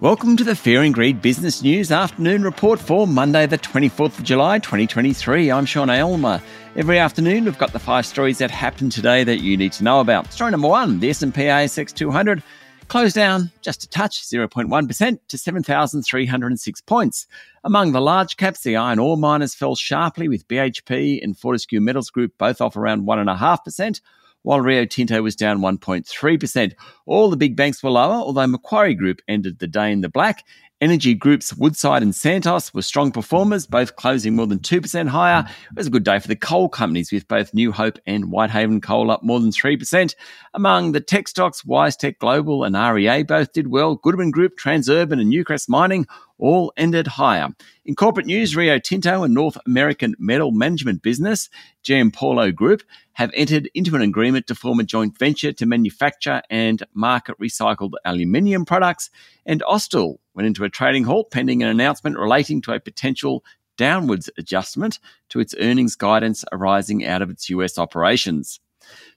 Welcome to the Fear and Greed Business News Afternoon Report for Monday, the 24th of July, 2023. I'm Sean Aylmer. Every afternoon, we've got the five stories that happened today that you need to know about. Story number one, the S&P ASX 200 closed down just a touch, 0.1% to 7,306 points. Among the large caps, the iron ore miners fell sharply with BHP and Fortescue Metals Group both off around 1.5% while Rio Tinto was down 1.3%. All the big banks were lower, although Macquarie Group ended the day in the black. Energy groups Woodside and Santos were strong performers, both closing more than 2% higher. It was a good day for the coal companies, with both New Hope and Whitehaven Coal up more than 3%. Among the tech stocks, WiseTech Global and REA both did well. Goodman Group, Transurban, and Newcrest Mining all ended higher. In corporate news, Rio Tinto and North American metal management business, Giampaolo Group, have entered into an agreement to form a joint venture to manufacture and market recycled aluminium products. And Austal went into a trading halt pending an announcement relating to a potential downwards adjustment to its earnings guidance arising out of its US operations.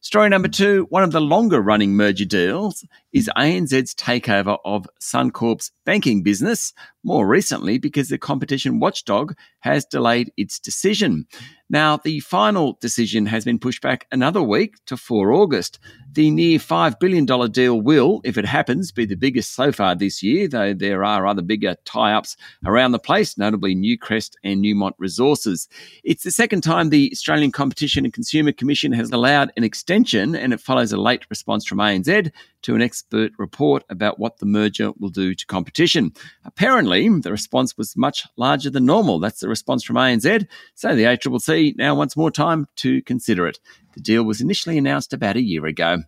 Story number two one of the longer running merger deals is ANZ's takeover of Suncorp's banking business, more recently because the competition watchdog has delayed its decision. Now, the final decision has been pushed back another week to 4 August. The near $5 billion deal will, if it happens, be the biggest so far this year, though there are other bigger tie ups around the place, notably Newcrest and Newmont Resources. It's the second time the Australian Competition and Consumer Commission has allowed an extension, and it follows a late response from ANZ to an expert report about what the merger will do to competition. Apparently, the response was much larger than normal. That's the response from ANZ. So the ACCC now wants more time to consider it. The deal was initially announced about a year ago.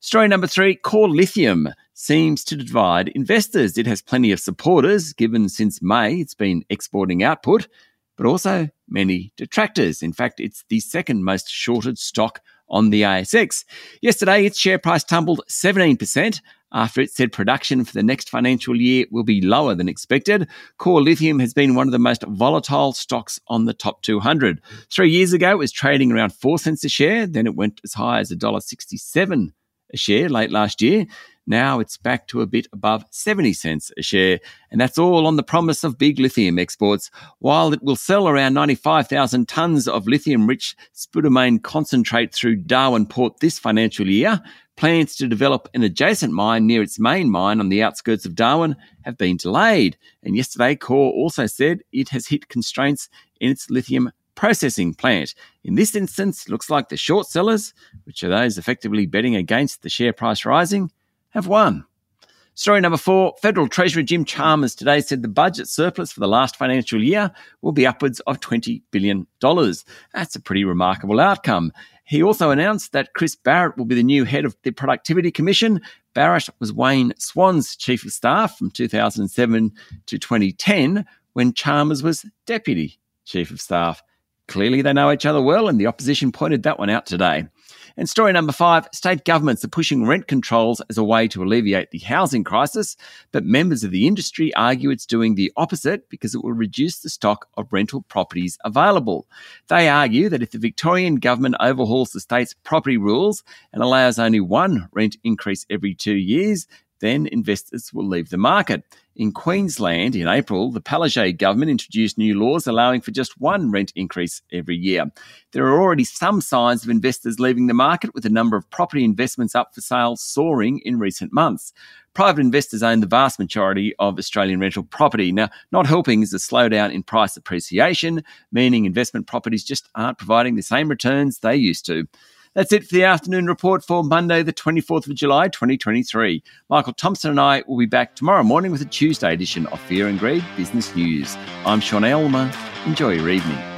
Story number three Core Lithium seems to divide investors. It has plenty of supporters, given since May it's been exporting output, but also many detractors. In fact, it's the second most shorted stock on the ASX. Yesterday, its share price tumbled 17% after it said production for the next financial year will be lower than expected. Core Lithium has been one of the most volatile stocks on the top 200. Three years ago, it was trading around 4 cents a share. Then it went as high as $1.67 a share late last year. Now it's back to a bit above 70 cents a share, and that's all on the promise of big lithium exports. While it will sell around 95,000 tonnes of lithium rich spodumene concentrate through Darwin Port this financial year, plans to develop an adjacent mine near its main mine on the outskirts of Darwin have been delayed. And yesterday, Core also said it has hit constraints in its lithium processing plant. In this instance, looks like the short sellers, which are those effectively betting against the share price rising, have won. Story number four Federal Treasurer Jim Chalmers today said the budget surplus for the last financial year will be upwards of $20 billion. That's a pretty remarkable outcome. He also announced that Chris Barrett will be the new head of the Productivity Commission. Barrett was Wayne Swan's chief of staff from 2007 to 2010 when Chalmers was deputy chief of staff. Clearly, they know each other well, and the opposition pointed that one out today. And story number five state governments are pushing rent controls as a way to alleviate the housing crisis, but members of the industry argue it's doing the opposite because it will reduce the stock of rental properties available. They argue that if the Victorian government overhauls the state's property rules and allows only one rent increase every two years, then investors will leave the market. In Queensland, in April, the Palaszczuk government introduced new laws allowing for just one rent increase every year. There are already some signs of investors leaving the market, with the number of property investments up for sale soaring in recent months. Private investors own the vast majority of Australian rental property. Now, not helping is the slowdown in price appreciation, meaning investment properties just aren't providing the same returns they used to. That's it for the afternoon report for Monday, the 24th of July, 2023. Michael Thompson and I will be back tomorrow morning with a Tuesday edition of Fear and Greed Business News. I'm Sean Aylmer. Enjoy your evening.